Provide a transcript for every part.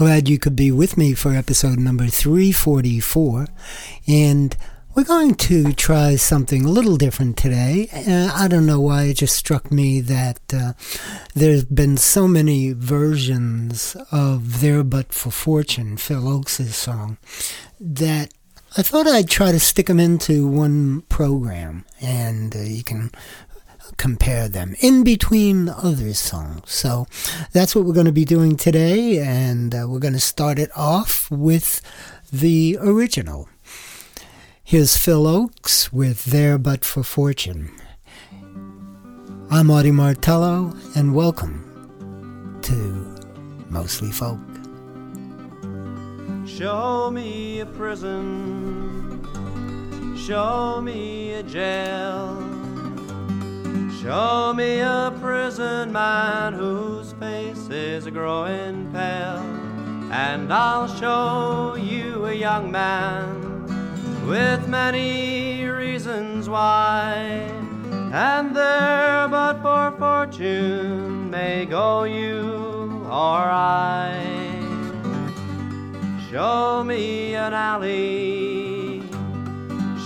glad you could be with me for episode number 344. And we're going to try something a little different today. Uh, I don't know why it just struck me that uh, there's been so many versions of There But for Fortune, Phil Ochs' song, that I thought I'd try to stick them into one program and uh, you can compare them in between other songs. So that's what we're going to be doing today, and uh, we're going to start it off with the original. Here's Phil Ochs with There But for Fortune. I'm Artie Martello, and welcome to Mostly Folk. Show me a prison, show me a jail, show me a prison man whose face is growing pale, and I'll show you a young man with many reasons why. And there but for fortune may go you or I. Show me an alley,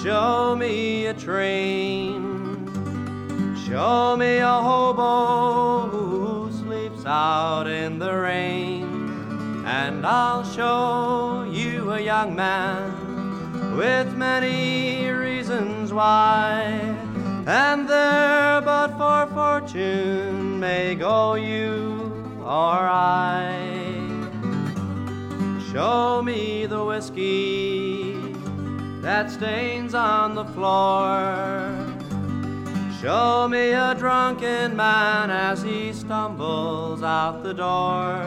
show me a train, show me a hobo who sleeps out in the rain, and I'll show you a young man with many reasons why. And there but for fortune may go you or I. Show me the whiskey that stains on the floor. Show me a drunken man as he stumbles out the door.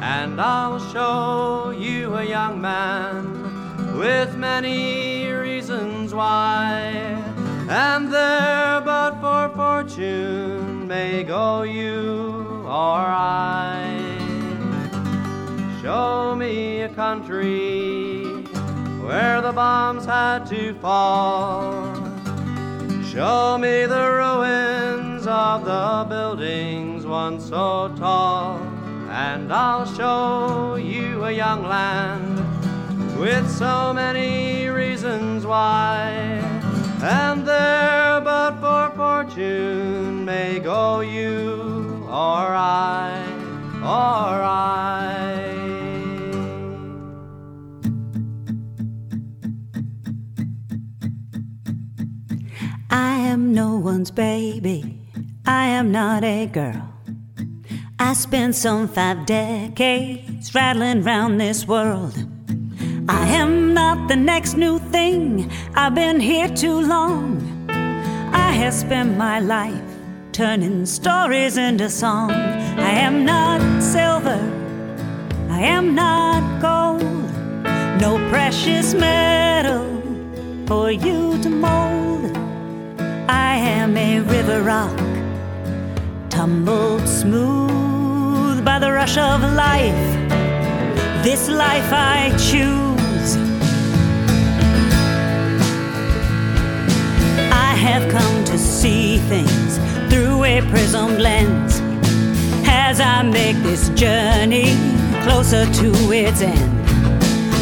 And I'll show you a young man with many reasons why. And there but for fortune may go you or I. Show me a country where the bombs had to fall. Show me the ruins of the buildings once so tall. And I'll show you a young land with so many reasons why. I am not a girl. I spent some five decades rattling round this world. I am not the next new thing. I've been here too long. I have spent my life turning stories into song. I am not silver. I am not gold. No precious metal for you to mold. I am a river rock, tumbled smooth by the rush of life. This life I choose. I have come to see things through a prism lens as I make this journey closer to its end.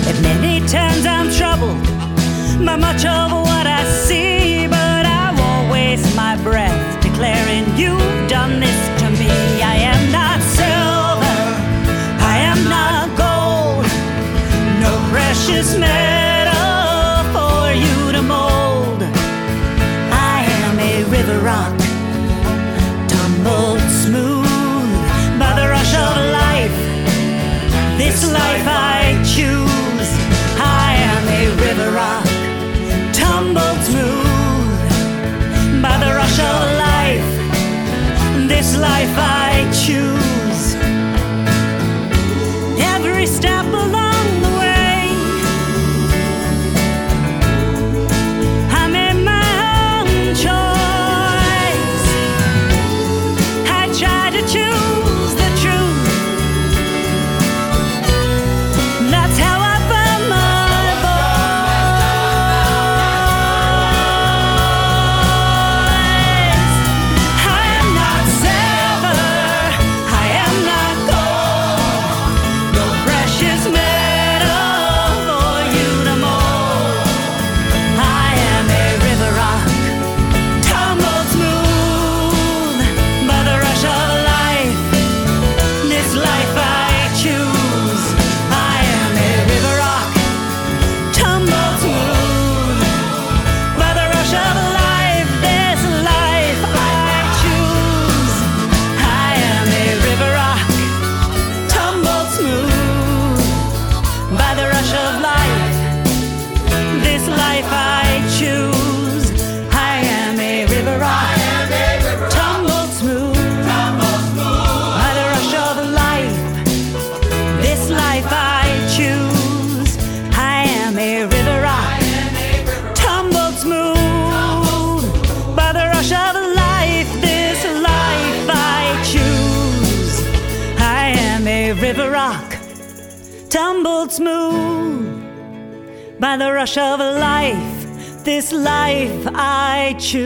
At many times I'm troubled by much of what I see, but I won't waste my breath declaring you've done this to me. I am not silver, I am not gold, no precious metal life I choose. By the rush of life. This life I choose.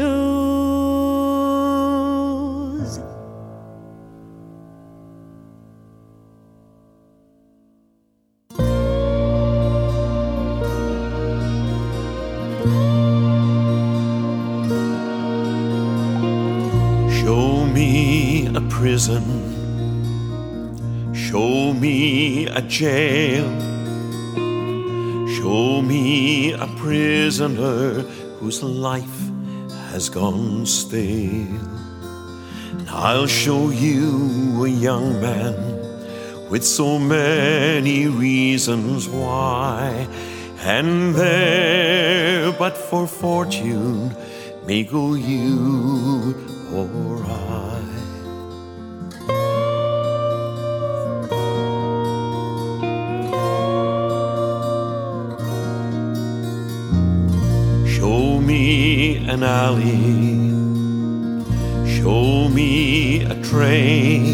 Show me a prison. Show me a jail. A prisoner whose life has gone stale. And I'll show you a young man with so many reasons why. And there, but for fortune, may go you or I. an alley. Show me a train.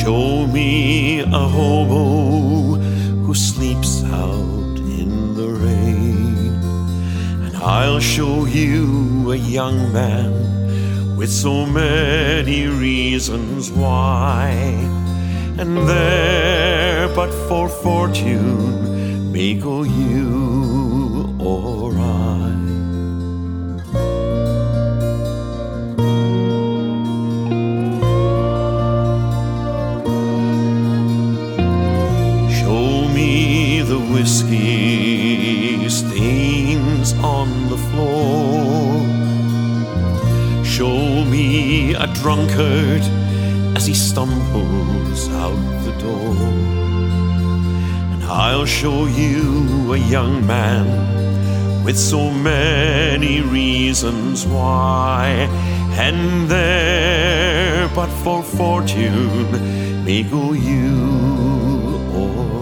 Show me a hobo who sleeps out in the rain. And I'll show you a young man with so many reasons why. And there, but for fortune, may go you drunkard as he stumbles out the door. And I'll show you a young man with so many reasons why. And there, but for fortune, may go you or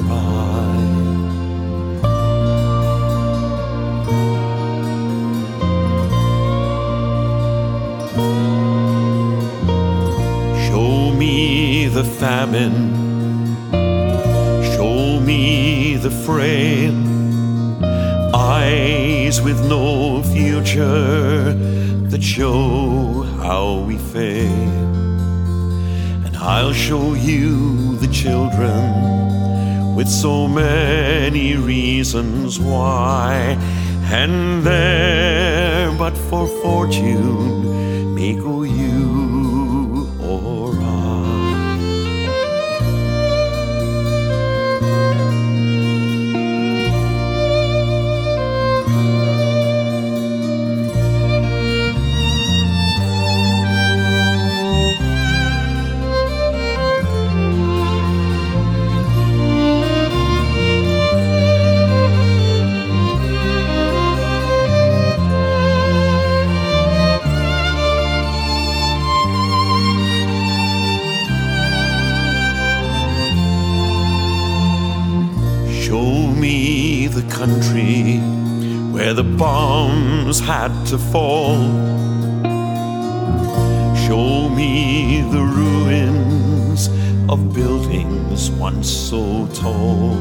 famine. Show me the frail. Eyes with no future that show how we fail. And I'll show you the children with so many reasons why. And there, but for fortune, to fall. Show me the ruins of buildings once so tall.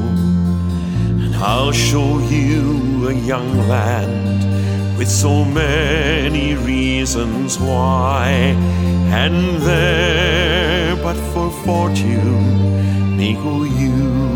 And I'll show you a young land with so many reasons why. And there, but for fortune, may go you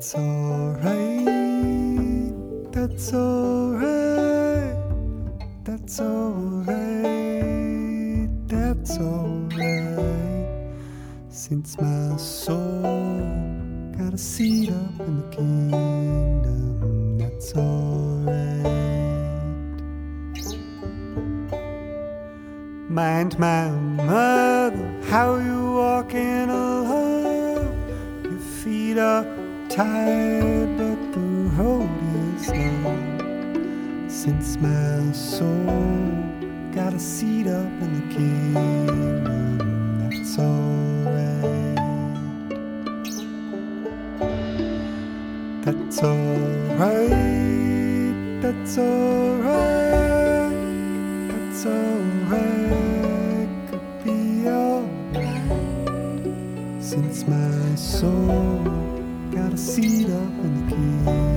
That's alright. That's alright. That's alright. That's alright. Since my soul got a seat up in the kingdom, that's alright. Mind my mother, how you walking alone? Your feet are tired, but the road is long. Since my soul got a seat up in the kingdom, that's alright. That's alright, that's alright, that's alright, could be alright. Since my soul Got a seat up in the key.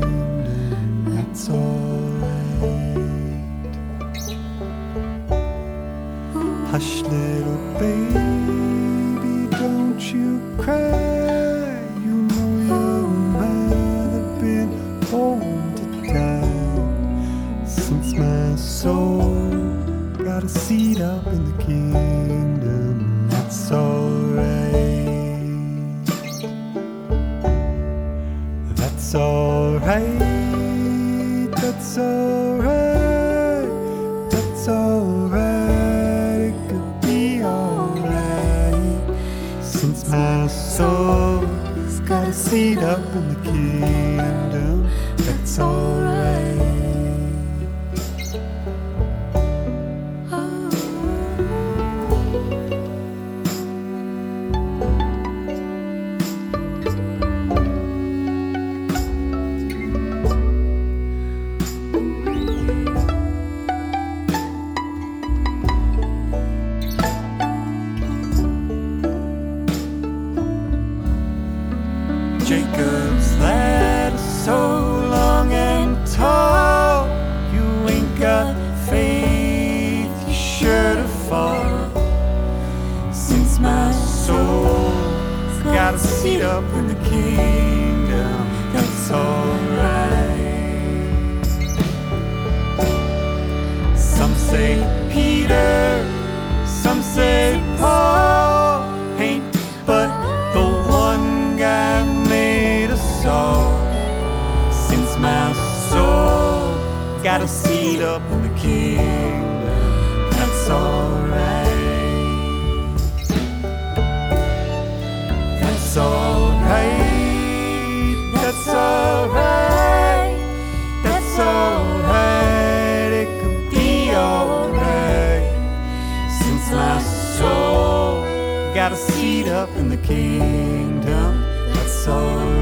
got a seat up in the kingdom. That's all.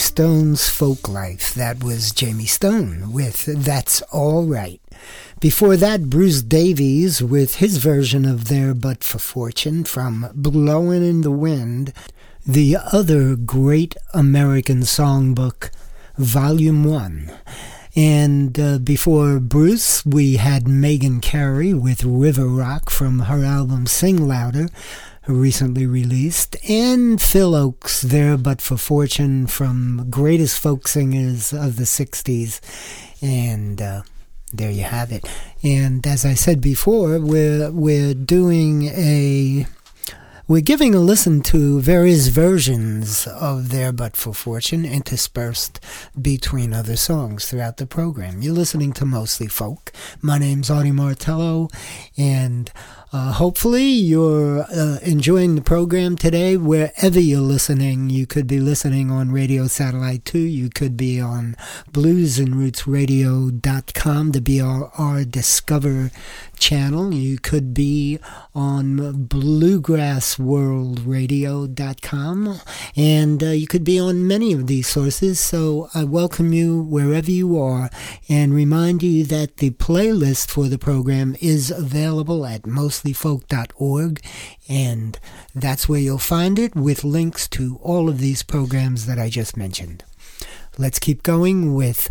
Stone's Folk Life, that was Jamie Stone with That's All Right. Before that, Bruce Davies with his version of There But for Fortune from Blowin' in the Wind, the other great American songbook, Volume 1. And uh, before Bruce, we had Megan Carey with River Rock from her album Sing Louder recently released, and Phil Ochs, There But for Fortune from greatest folk singers of the 60s. And uh, there you have it. And as I said before, we're, we're doing a we're giving a listen to various versions of There But for Fortune interspersed between other songs throughout the program. You're listening to Mostly Folk. My name's Artie Martello, and uh, hopefully, you're uh, enjoying the program today wherever you're listening. You could be listening on Radio Satellite 2. You could be on bluesandrootsradio.com, the BRR Discover channel. You could be on bluegrassworldradio.com, and uh, you could be on many of these sources. So I welcome you wherever you are and remind you that the playlist for the program is available at mostlyfolk.org, and that's where you'll find it with links to all of these programs that I just mentioned. Let's keep going with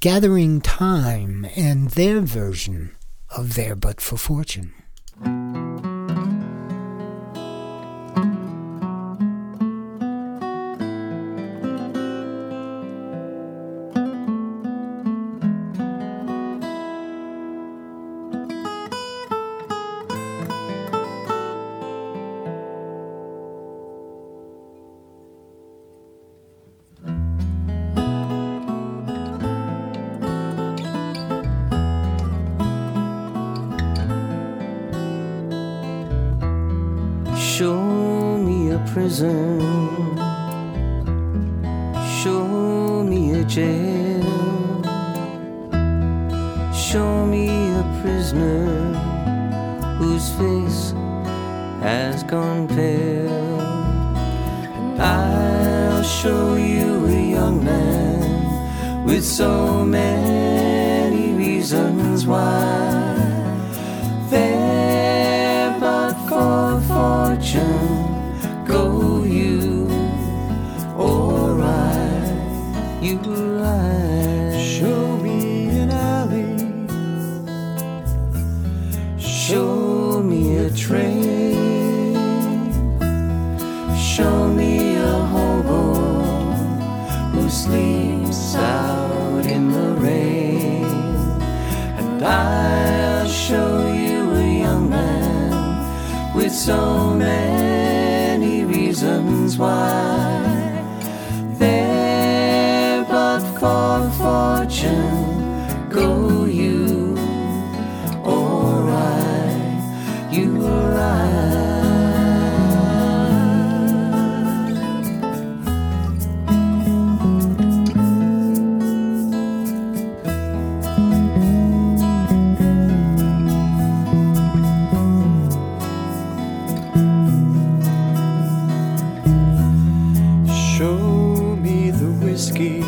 Gathering Time and their version of There But for Fortune. Whiskey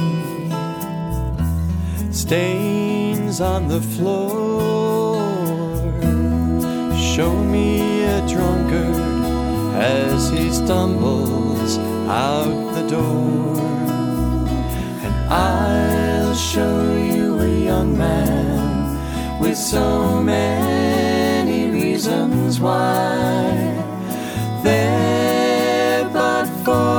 stains on the floor. Show me a drunkard as he stumbles out the door. And I'll show you a young man with so many reasons why. There but for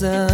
a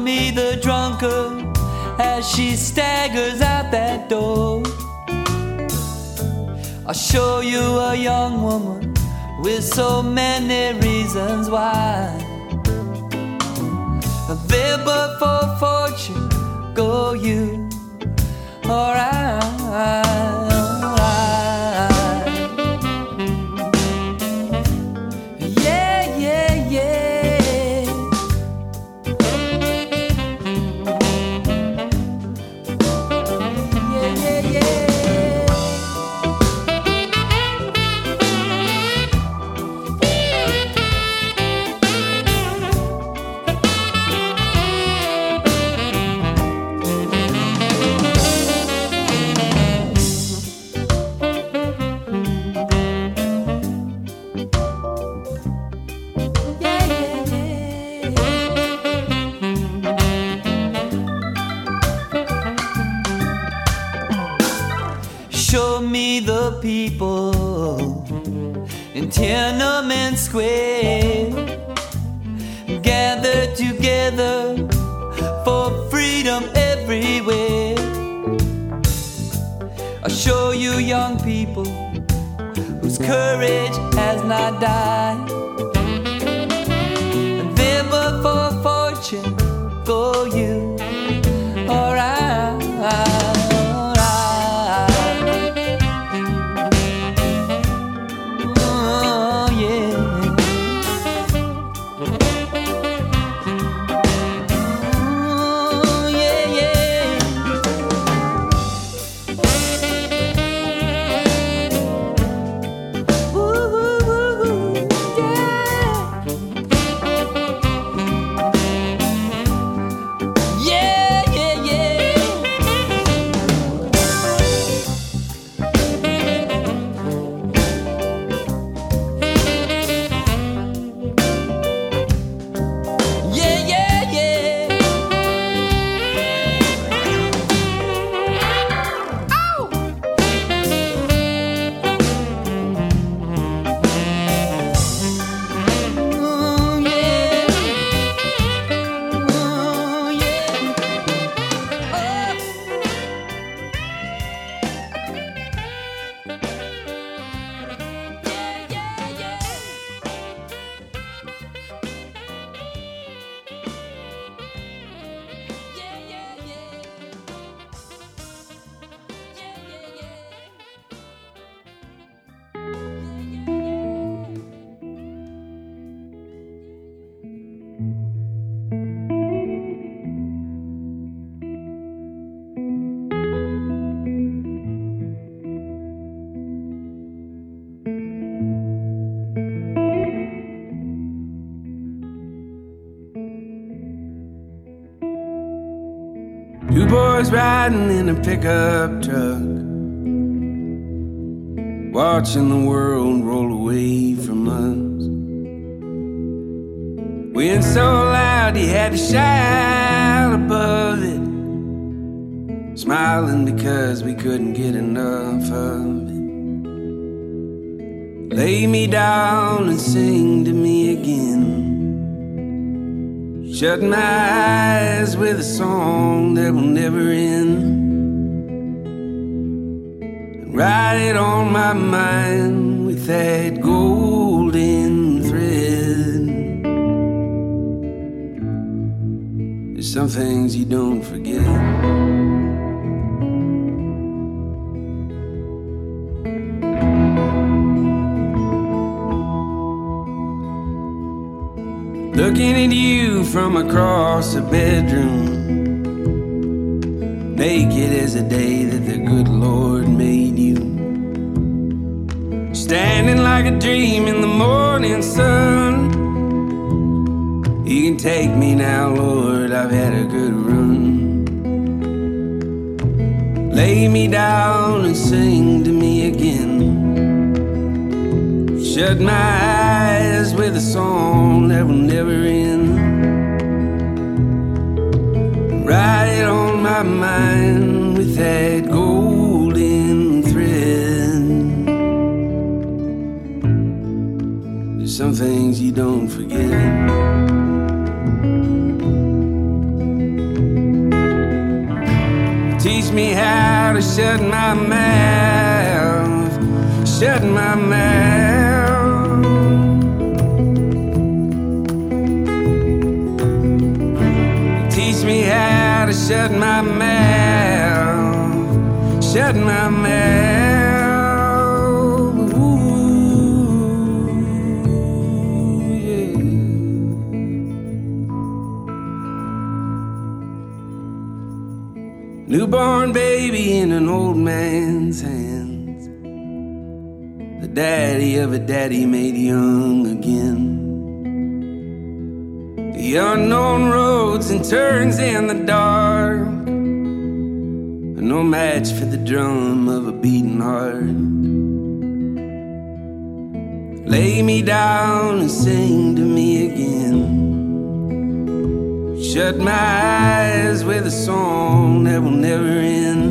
me the drunkard as she staggers out that door. I'll show you a young woman with so many reasons why. There but for fortune go you, or I. Boys riding in a pickup truck, watching the world roll away from us. Wind so loud he had to shout above it, smiling because we couldn't get enough of it. Lay me down and sing to me again. Shut my eyes with a song that will never end. And write it on my mind with that golden thread. There's some things you don't forget. Looking at you from across the bedroom, naked as the day that the good Lord made you. Standing like a dream in the morning sun. You can take me now, Lord, I've had a good run. Lay me down and sing to me again. Shut my eyes with a song that will never end. Write it on my mind with that golden thread. There's some things you don't forget. Teach me how to shut my mouth, shut my mouth. To shut my mouth, shut my mouth. Ooh, yeah. Newborn baby in an old man's hands. The daddy of a daddy made young again. The unknown roads and turns in the dark are no match for the drum of a beating heart. Lay me down and sing to me again. Shut my eyes with a song that will never end.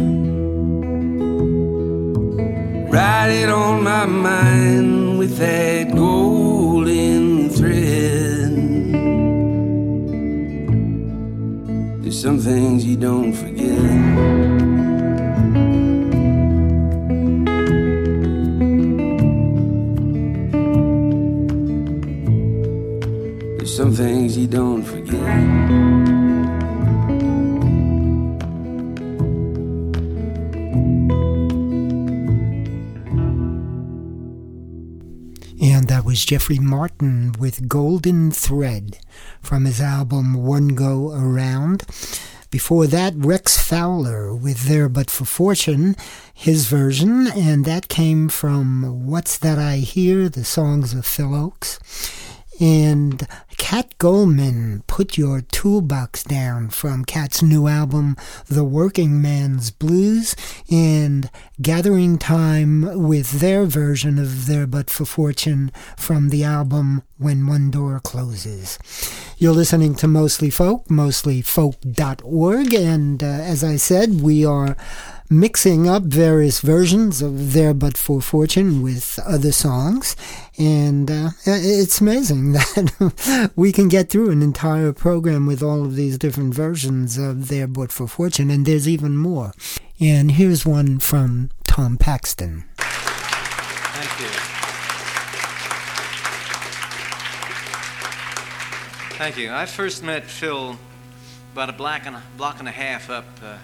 Write it on my mind with that golden some things you don't forget. There's some things you don't forget. Was Jeffrey Martin with Golden Thread from his album One Go Around. Before that, Rex Fowler with There But For Fortune, his version, and that came from What's That I Hear, the songs of Phil Ochs. And Cat Goldman, Put Your Toolbox Down from Cat's new album, The Working Man's Blues, and Gathering Time with their version of There But For Fortune from the album When One Door Closes. You're listening to Mostly Folk, mostlyfolk.org, and uh, as I said, we are mixing up various versions of There But For Fortune with other songs. And uh, it's amazing that we can get through an entire program with all of these different versions of There But For Fortune, and there's even more. And here's one from Tom Paxton. Thank you. Thank you. I first met Phil about a block and a, block and a half up uh,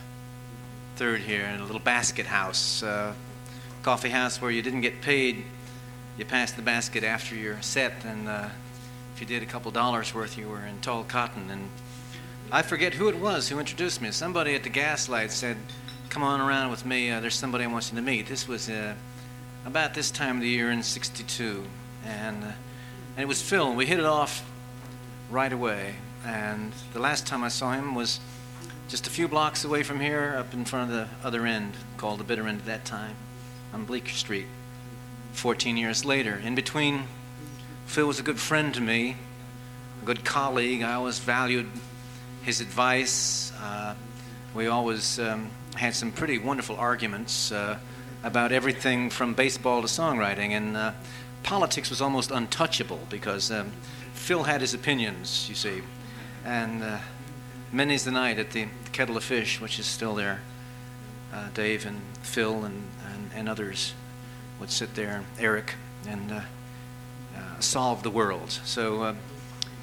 third here in a little basket house, uh, coffee house where you didn't get paid. You passed the basket after your set, and uh, if you did a couple dollars worth, you were in tall cotton. And I forget who it was who introduced me. Somebody at the gaslight said, "Come on around with me. Uh, there's somebody I want you to meet." This was uh, about this time of the year in '62, and uh, and it was Phil. We hit it off right away. And the last time I saw him was just a few blocks away from here, up in front of the other end, called the bitter end at that time, on Bleecker Street. 14 years later. In between, Phil was a good friend to me, a good colleague. I always valued his advice. Uh, we always um, had some pretty wonderful arguments uh, about everything from baseball to songwriting. And uh, politics was almost untouchable because um, Phil had his opinions, you see. And uh, many's the night at the Kettle of Fish, which is still there. Uh, Dave and Phil and, and, and others would sit there, Eric, and uh, uh, solve the world. So, uh,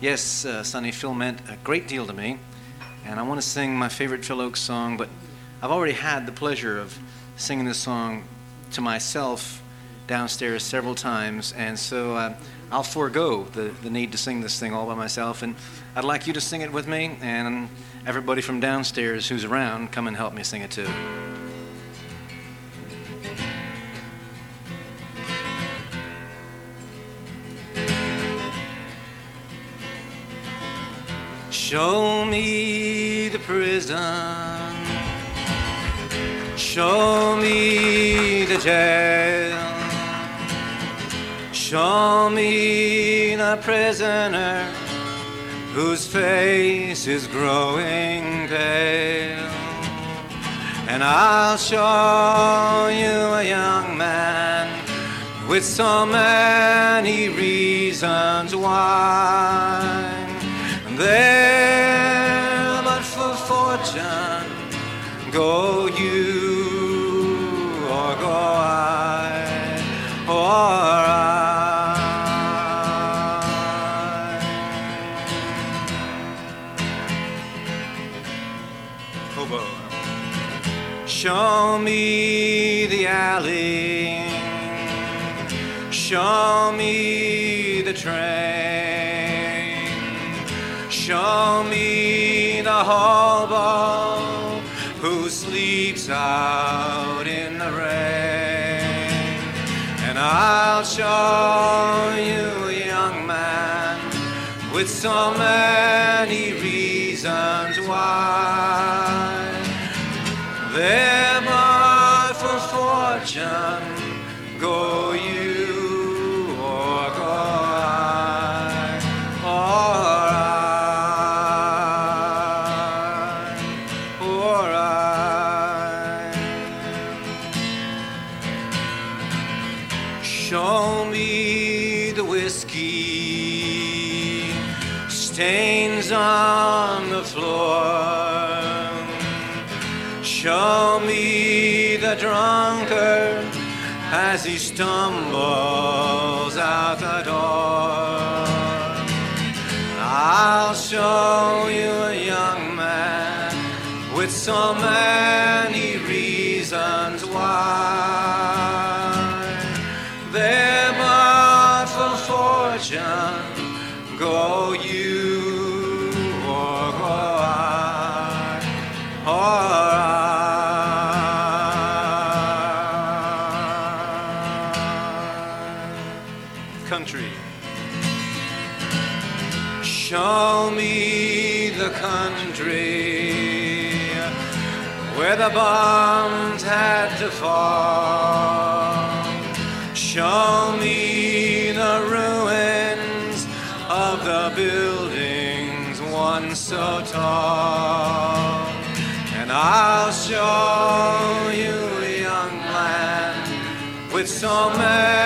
yes, uh, Sonny, Phil meant a great deal to me, and I want to sing my favorite Phil Ochs song, but I've already had the pleasure of singing this song to myself downstairs several times, and so uh, I'll forego the, the need to sing this thing all by myself. And I'd like you to sing it with me, and everybody from downstairs who's around, come and help me sing it too. Show me the prison. Show me the jail. Show me the prisoner whose face is growing pale. And I'll show you a young man with so many reasons why. There, but for fortune, go you or go I or Show me the alley. Show me the train. Show me the hobo who sleeps out in the rain. And I'll show you a young man with so many reasons why. There, Show me the drunkard as he stumbles out the door. I'll show you a young man with so many reasons why. With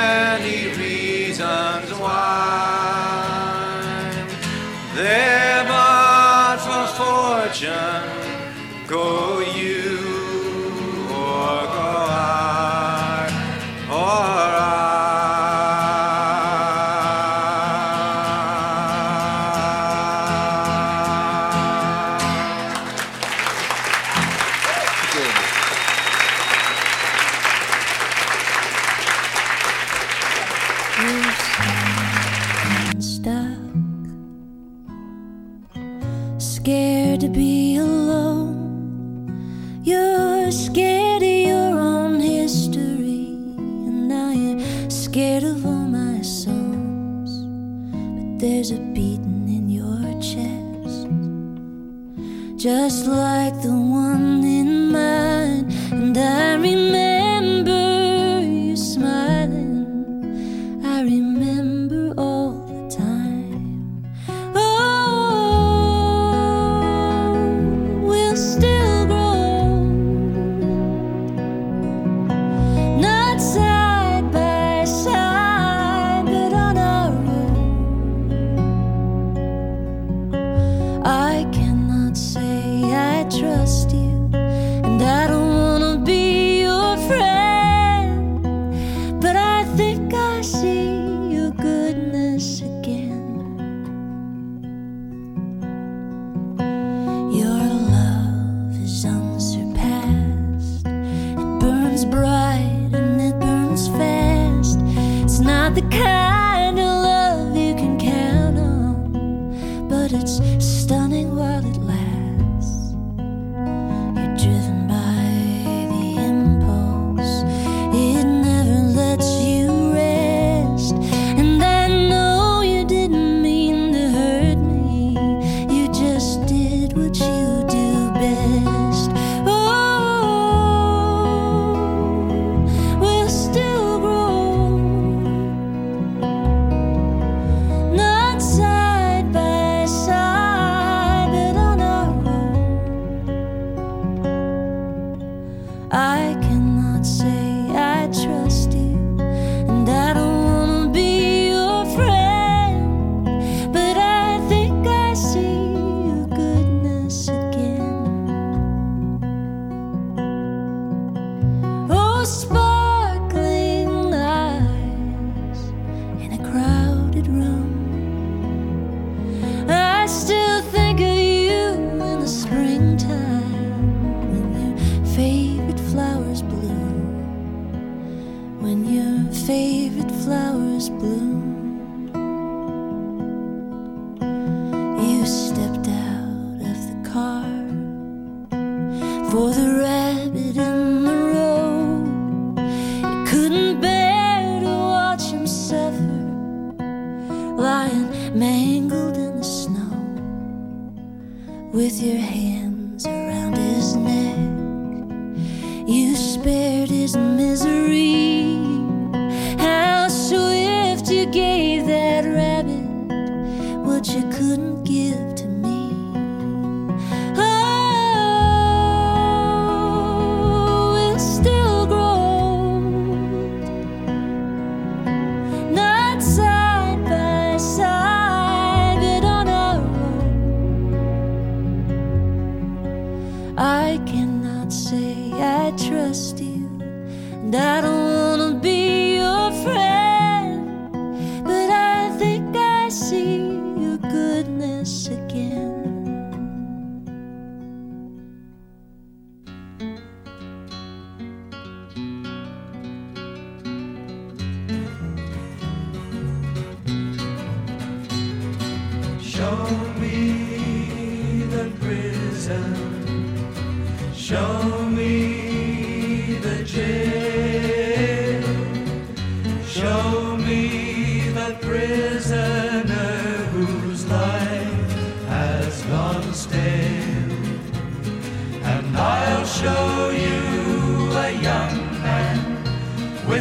the kind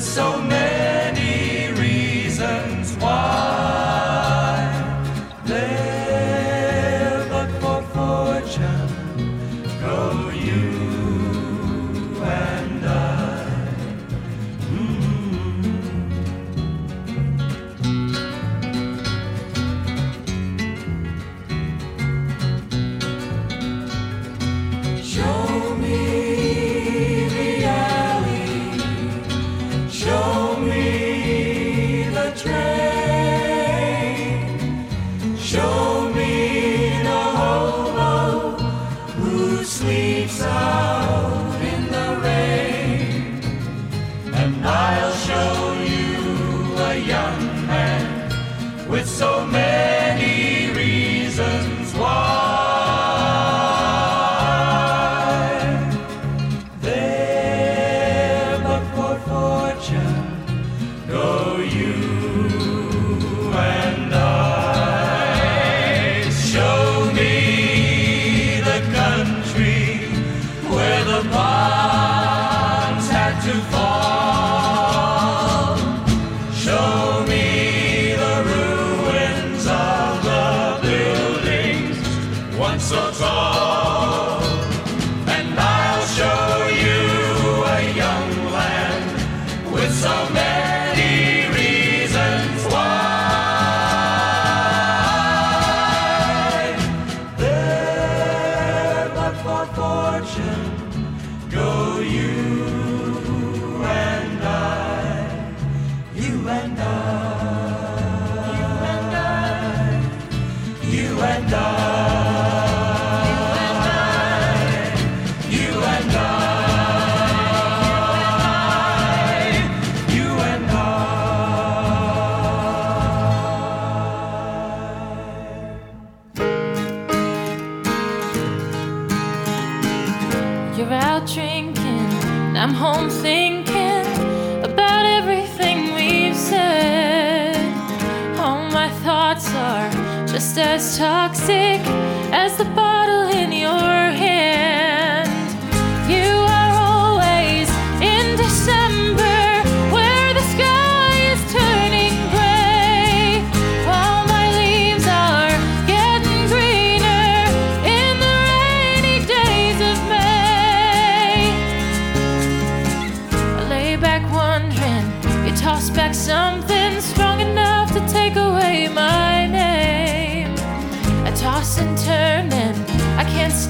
so many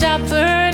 stop her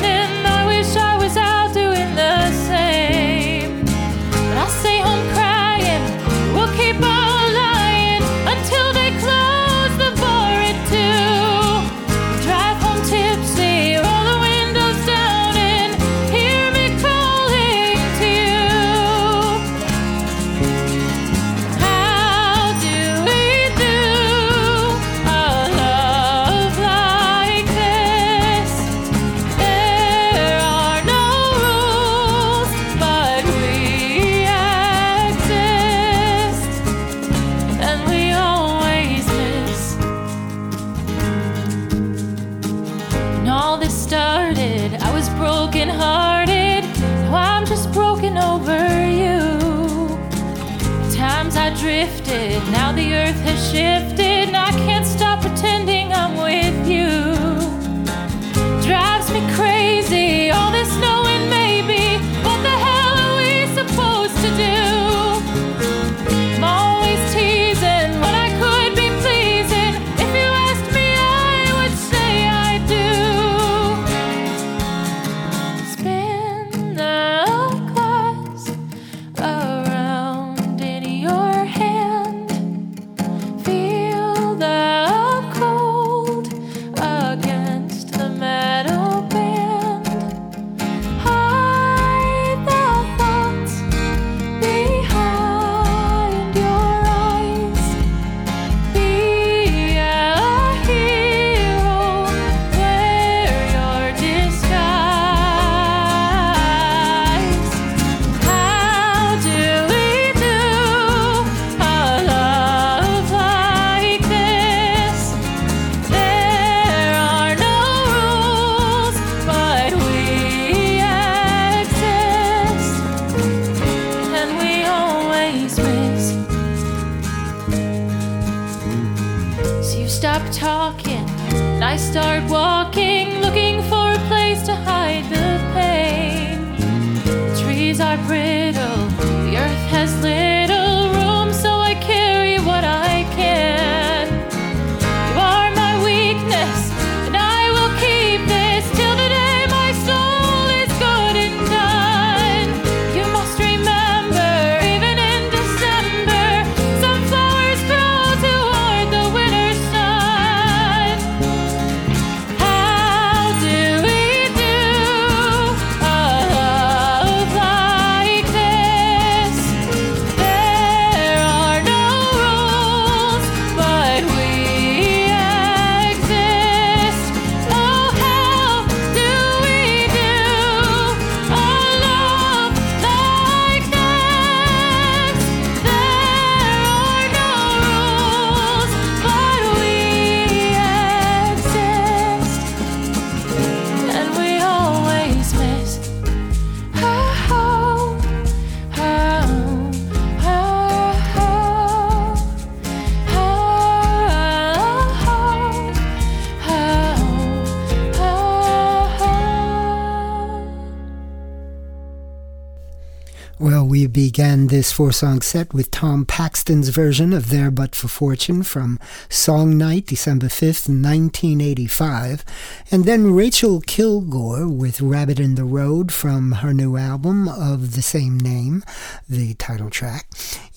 began this four song set with Tom Paxton's version of There But for Fortune from Song Night, December 5th, 1985. And then Rachel Kilgore with Rabbit in the Road from her new album of the same name, the title track.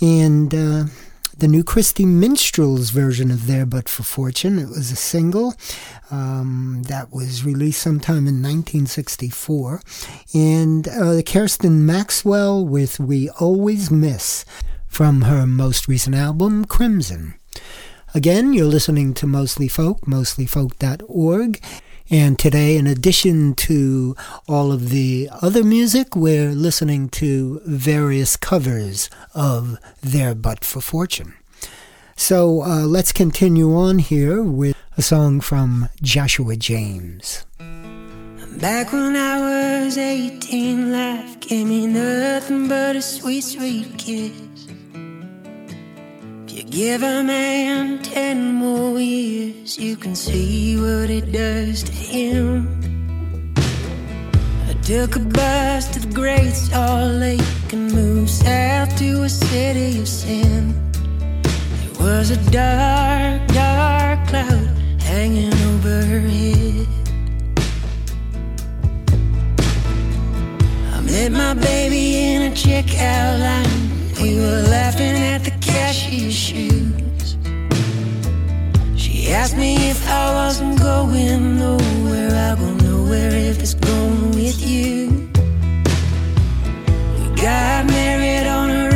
And, uh, the new Christy Minstrel's version of There But for Fortune. It was a single um, that was released sometime in 1964. And uh, Kirsten Maxwell with We Always Miss from her most recent album, Crimson. Again, you're listening to Mostly Folk, mostlyfolk.org. And today, in addition to all of the other music, we're listening to various covers of There But for Fortune. So uh, let's continue on here with a song from Joshua James. Back when I was 18, life gave me nothing but a sweet, sweet kiss. You give a man 10 more years, you can see what it does to him. I took a bus to the Great Salt Lake and moved south to a city of sin. There was a dark, dark cloud hanging over overhead. I met my baby in a checkout line. We were laughing at the cashier's shoes. She asked me if I wasn't going nowhere. I go nowhere if it's going with you. We got married on a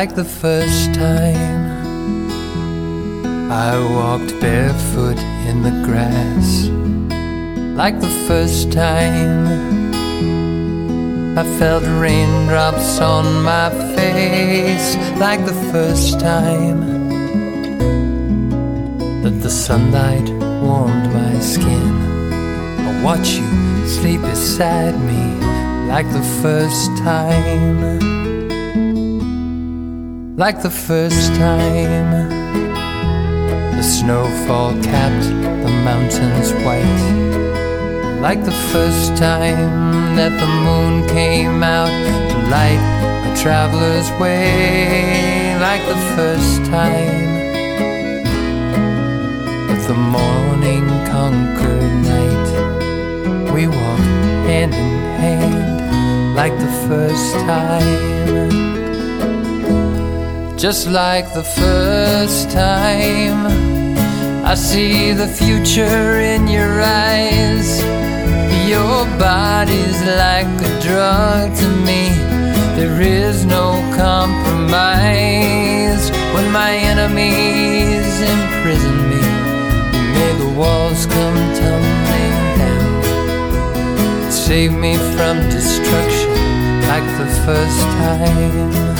like the first time. I walked barefoot in the grass, like the first time. I felt raindrops on my face, like the first time. That the sunlight warmed my skin. I watch you sleep beside me, like the first time like the first time. The snowfall capped the mountains white. Like the first time that the moon came out to light a traveler's way. Like the first time that the morning conquered night. We walked hand in hand like the first time just like the first time I see the future in your eyes. Your body's like a drug to me. There is no compromise when my enemies imprison me. May the walls come tumbling down. Save me from destruction like the first time.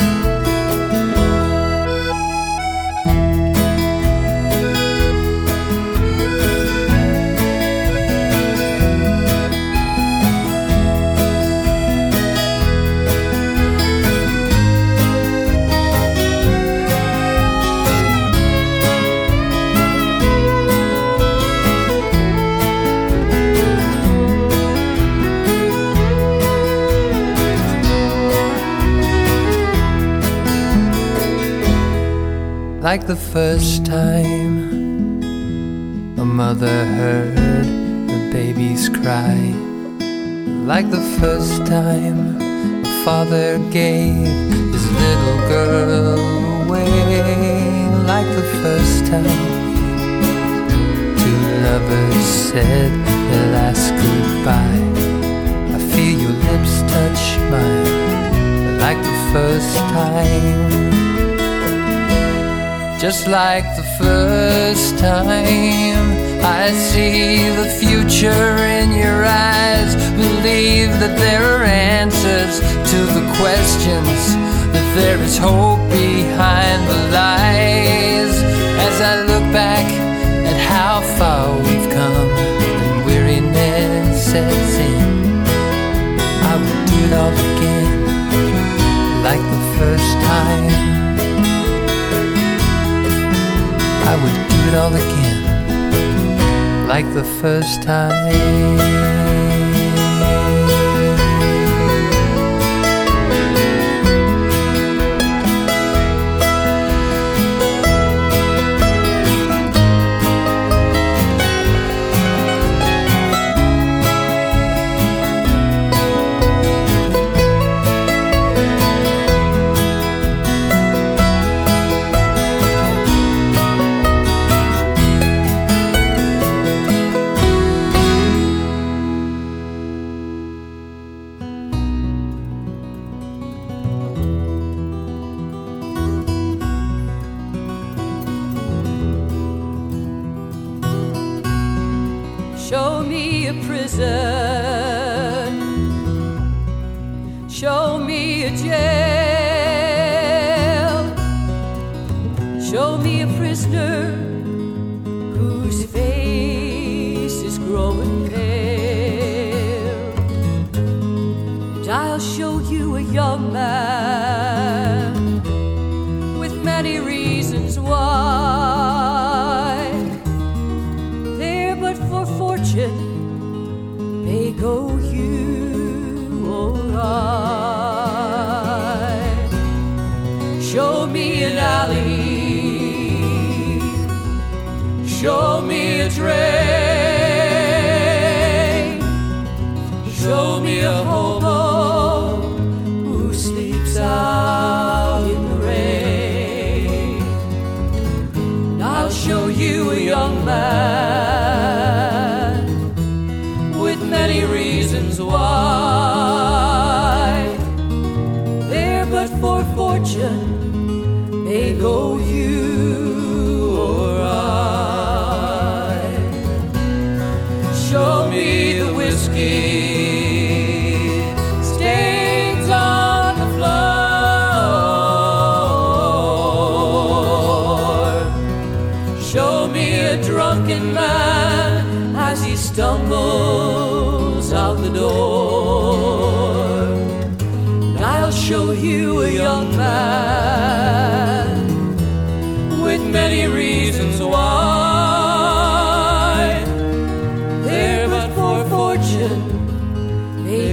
Like the first time a mother heard her baby's cry. Like the first time a father gave his little girl away. Like the first time two lovers said their last goodbye. I feel your lips touch mine like the first time just like the first time I see the future in your eyes. Believe that there are answers to the questions, that there is hope behind the lies. Like the first time.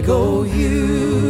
Go you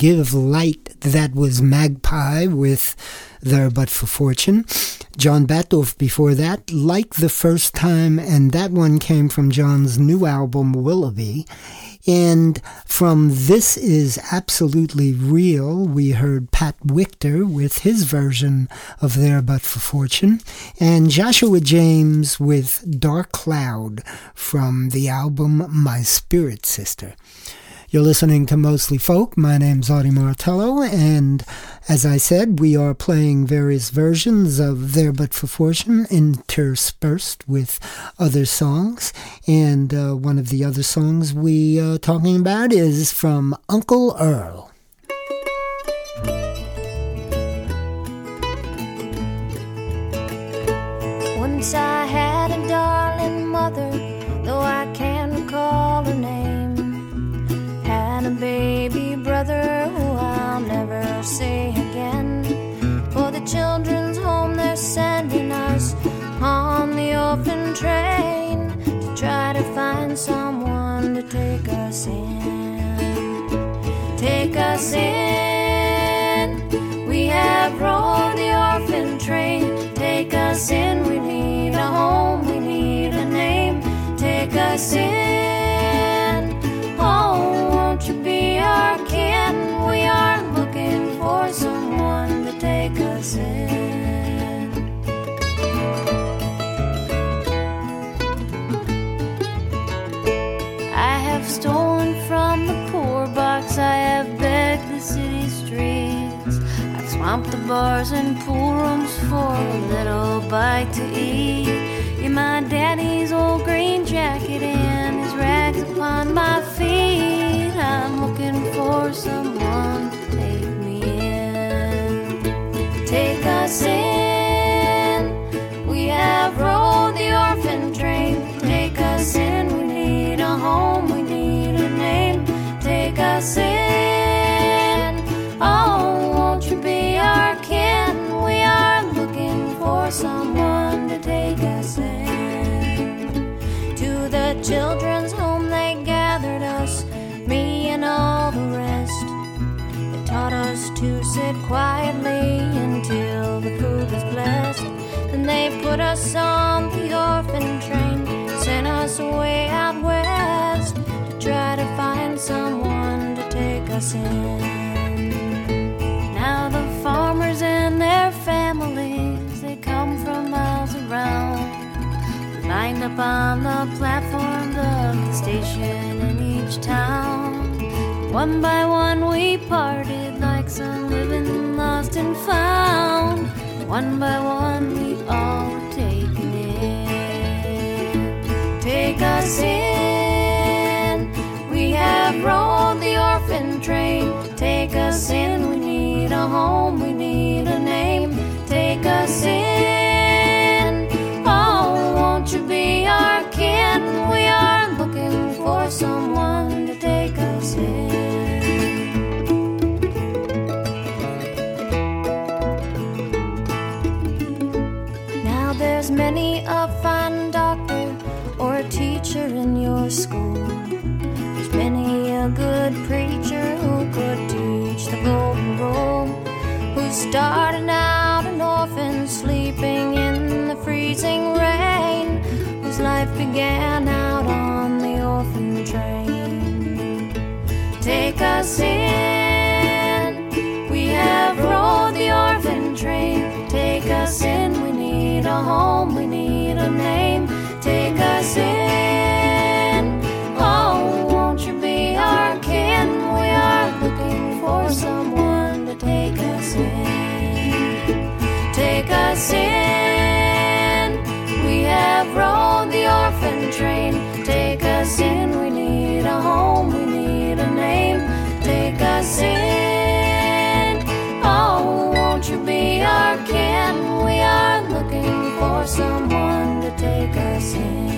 Give Light, that was Magpie with There But For Fortune. John Batdorf before that, Like the First Time, and that one came from John's new album Willoughby. And from This Is Absolutely Real, we heard Pat Wichter with his version of There But For Fortune, and Joshua James with Dark Cloud from the album My Spirit Sister. You're listening to Mostly Folk. My name's Artie Martello, and as I said, we are playing various versions of There But For Fortune interspersed with other songs. And uh, one of the other songs we are talking about is from Uncle Earl. Once I in. We have rode the orphan train. Take us in. We need a home. We need a name. Take us in. Pump the bars and pool rooms for a little bite to eat. You're my daddy's old green jacket and his rags upon my feet. I'm looking for someone to take me in. Take us in. We have rolled the orphan train. Take us in. We need a home. We need a name. Take us in. Children's home they gathered us, me and all the rest. They taught us to sit quietly until the food was blessed. Then they put us on the orphan train, sent us away out west to try to find someone to take us in. Now the farmers and their families, they come from miles around. Up on the platforms of the station in each town. One by one we parted like some living lost and found. One by one we all were taken in. Take us in. We have rolled the orphan train. Take us in. We need a home. We need a name. Take us in. Someone to take us in. Now there's many a fine doctor or teacher in your school. There's many a good preacher who could teach the golden rule. Who started out an orphan sleeping in the freezing rain. Whose life began Us in. We have rolled the orphan train. Take us in. We need a home. We need a name. Take us in. Oh, won't you be our kin? We are looking for someone to take us in. Take us in. We have rolled the orphan train. Take us in. We Take us in. Oh, won't you be our kin? We are looking for someone to take us in.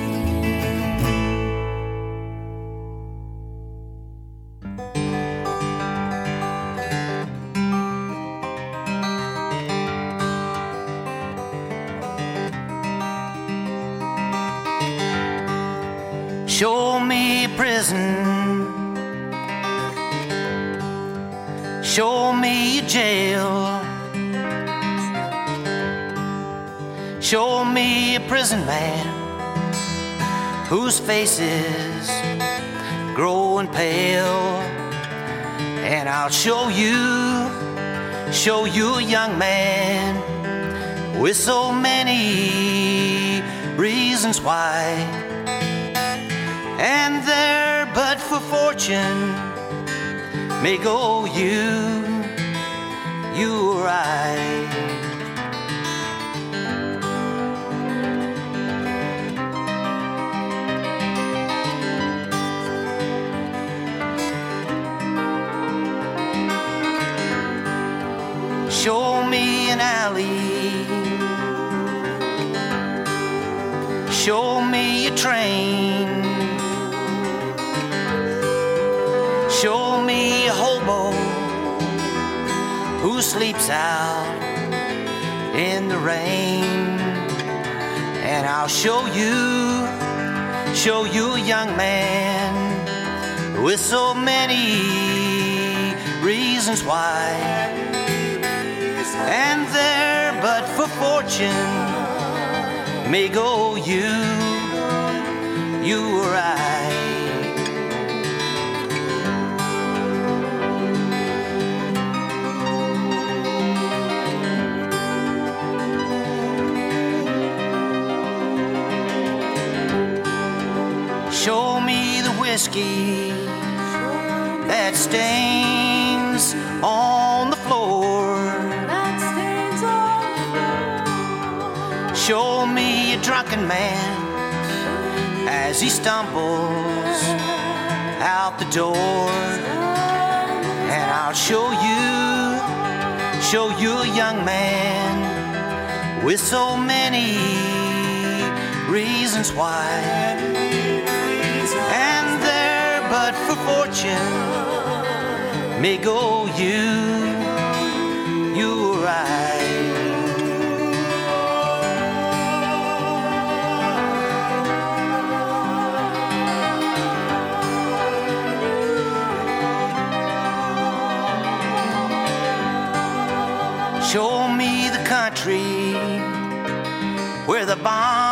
Jail. Show me a prison man whose face is growing pale. And I'll show you, show you a young man with so many reasons why. And there, but for fortune, may go you, you I. Show me an alley. Show me a train. Show who sleeps out in the rain. And I'll show you, show you a young man with so many reasons why. And there, but for fortune, may go you, you or I. whiskey that stains on the floor. Show me a drunken man as he stumbles out the door, and I'll show you, show you a young man with so many reasons why. But for fortune, may go you, you or I. Show me the country where the bombs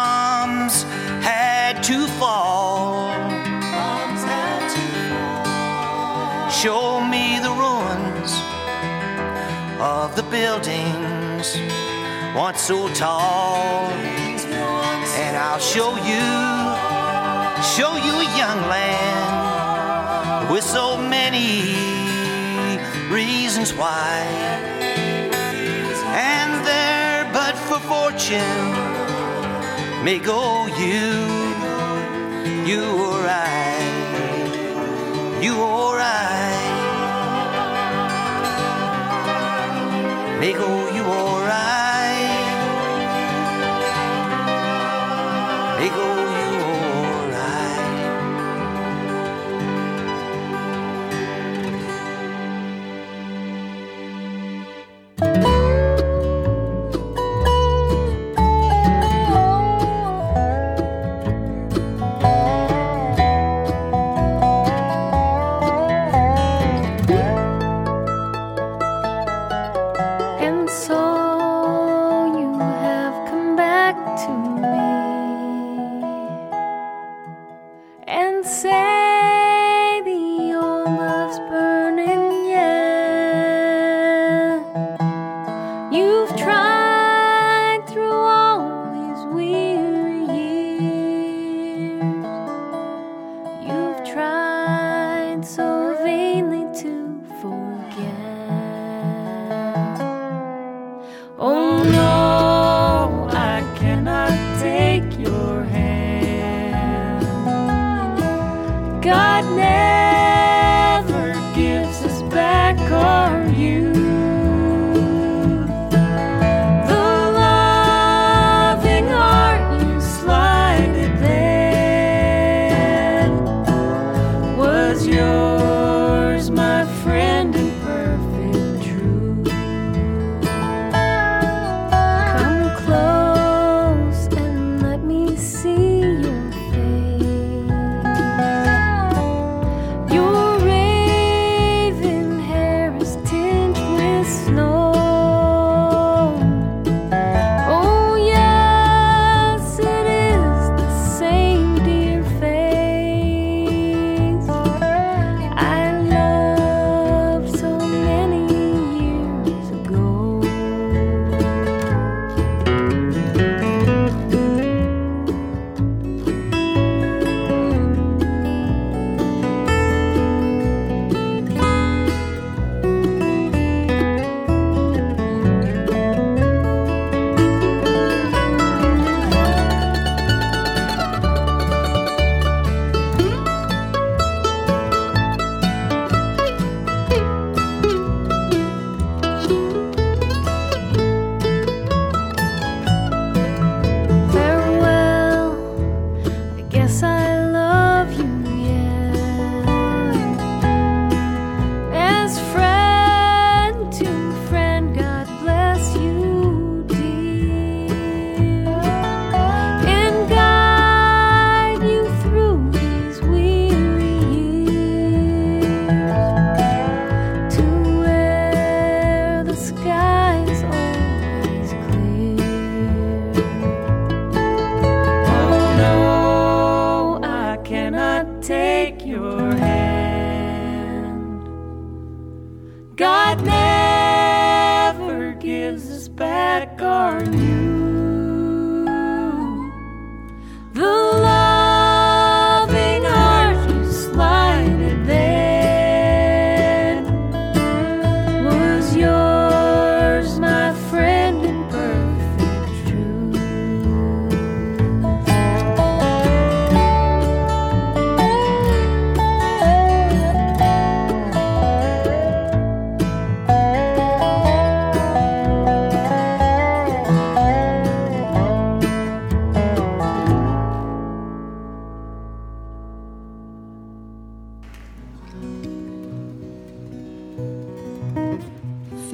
once so tall. And I'll show you, show you a young land with so many reasons why. And there, but for fortune, may go you, you or I, you or I. May go you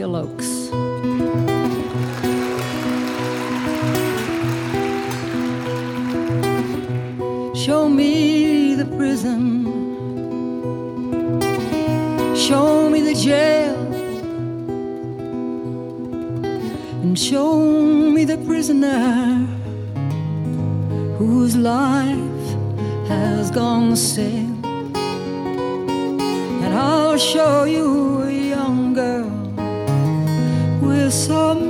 Phil Ochs. Show me the prison. Show me the jail. And show me the prisoner whose life has gone sail. And I'll show you with so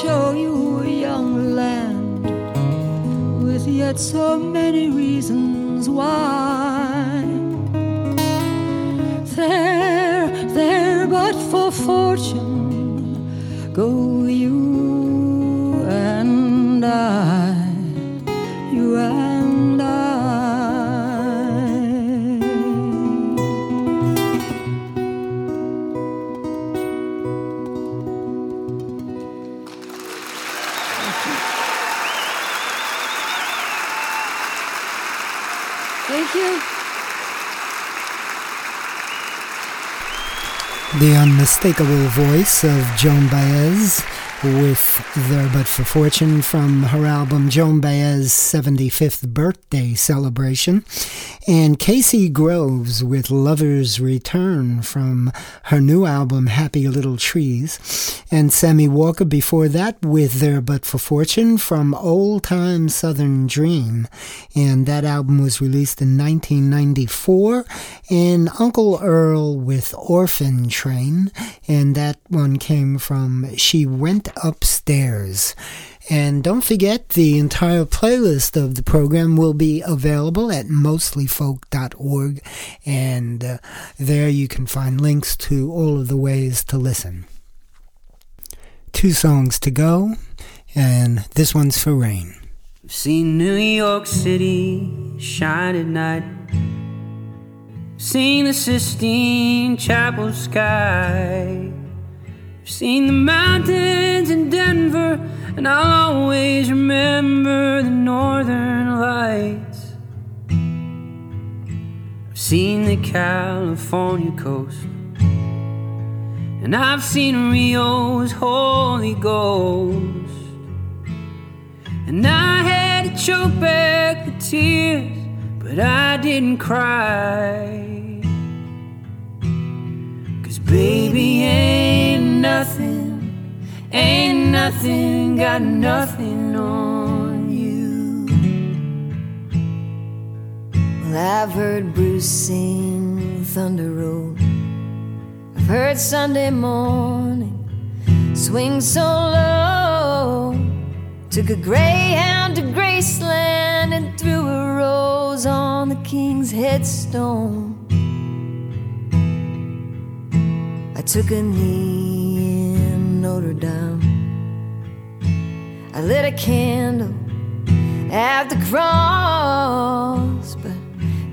show you a young land with yet so many reasons why. There, there, but for fortune, go unmistakable voice of Joan Baez with There But For Fortune from her album Joan Baez's 75th birthday celebration. And Casey Groves with Lover's Return from her new album Happy Little Trees. And Sammy Walker before that with There But For Fortune from Old Time Southern Dream. And that album was released in 1994. And Uncle Earl with Orphan Train. And that one came from She Went Upstairs. And don't forget, the entire playlist of the program will be available at mostlyfolk.org. And uh, there you can find links to all of the ways to listen. Two songs to go, and this one's for Rain. I've seen New York City shine at night. Seen the Sistine Chapel sky. I've seen the mountains in Denver, and I'll always remember the northern lights. I've seen the California coast, and I've seen Rio's Holy Ghost. And I had to choke back the tears, but but I didn't cry. Baby, ain't nothing, ain't nothing, got nothing on you. Well, I've heard Bruce sing Thunder Road. I've heard Sunday morning swing so low. Took a greyhound to Graceland and threw a rose on the king's headstone. I took a knee in Notre Dame. I lit a candle at the cross, but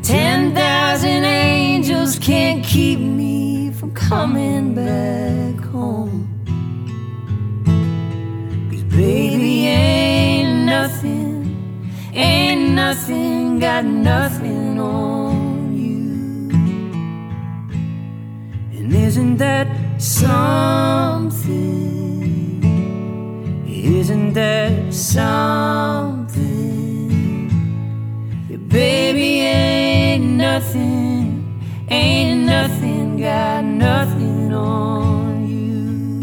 10,000 angels can't keep me from coming back home. Cause baby, ain't nothing, ain't nothing, got nothing on that something? Isn't that something? Yeah, baby, ain't nothing, ain't nothing, got nothing on you.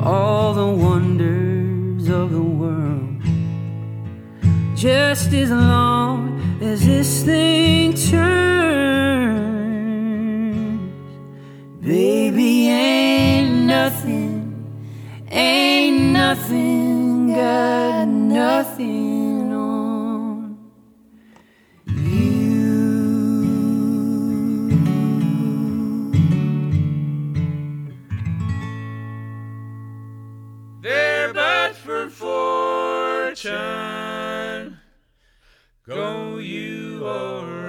All the wonders of the world, just as long as this thing turns. Baby, ain't nothing, ain't nothing, got nothing on you. There but for fortune, go you alright.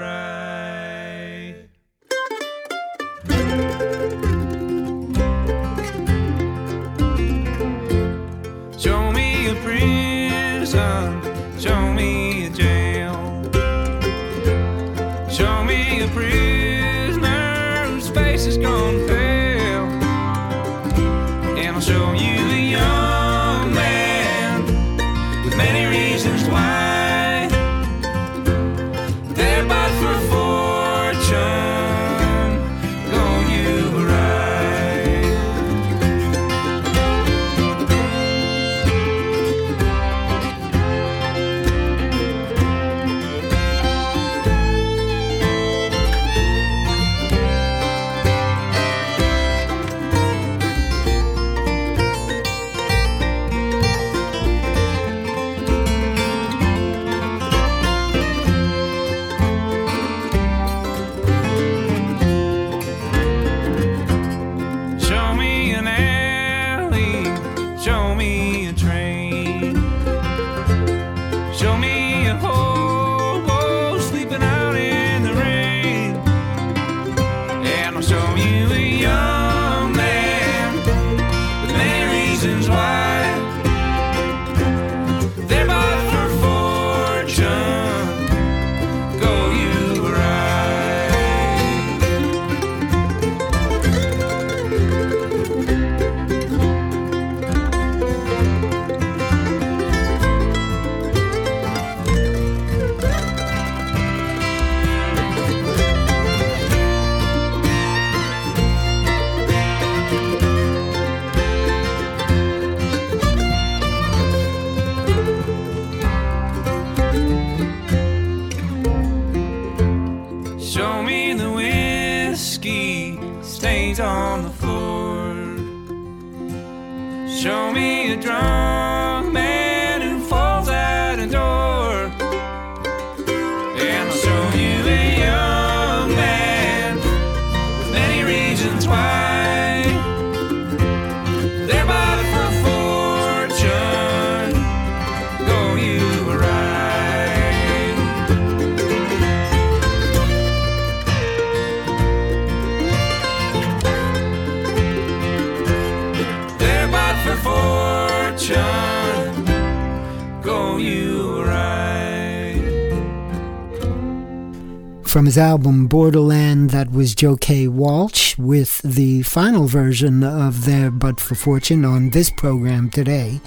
Borderland, that was Joe K. Walsh with the final version of There But for Fortune on this program today.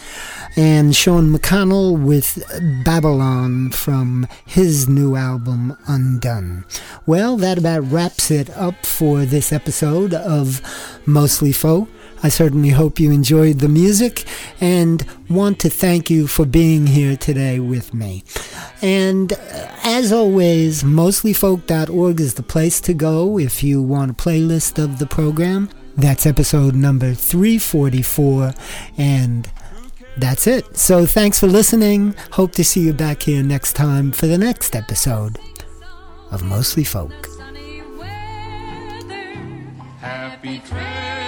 And Sean McConnell with Babylon from his new album Undone. Well, that about wraps it up for this episode of Mostly Folk. I certainly hope you enjoyed the music and want to thank you for being here today with me. And uh, as always, mostlyfolk.org is the place to go if you want a playlist of the program. That's episode number 344 and that's it. So thanks for listening. Hope to see you back here next time for the next episode of Mostly Folk. Happy trails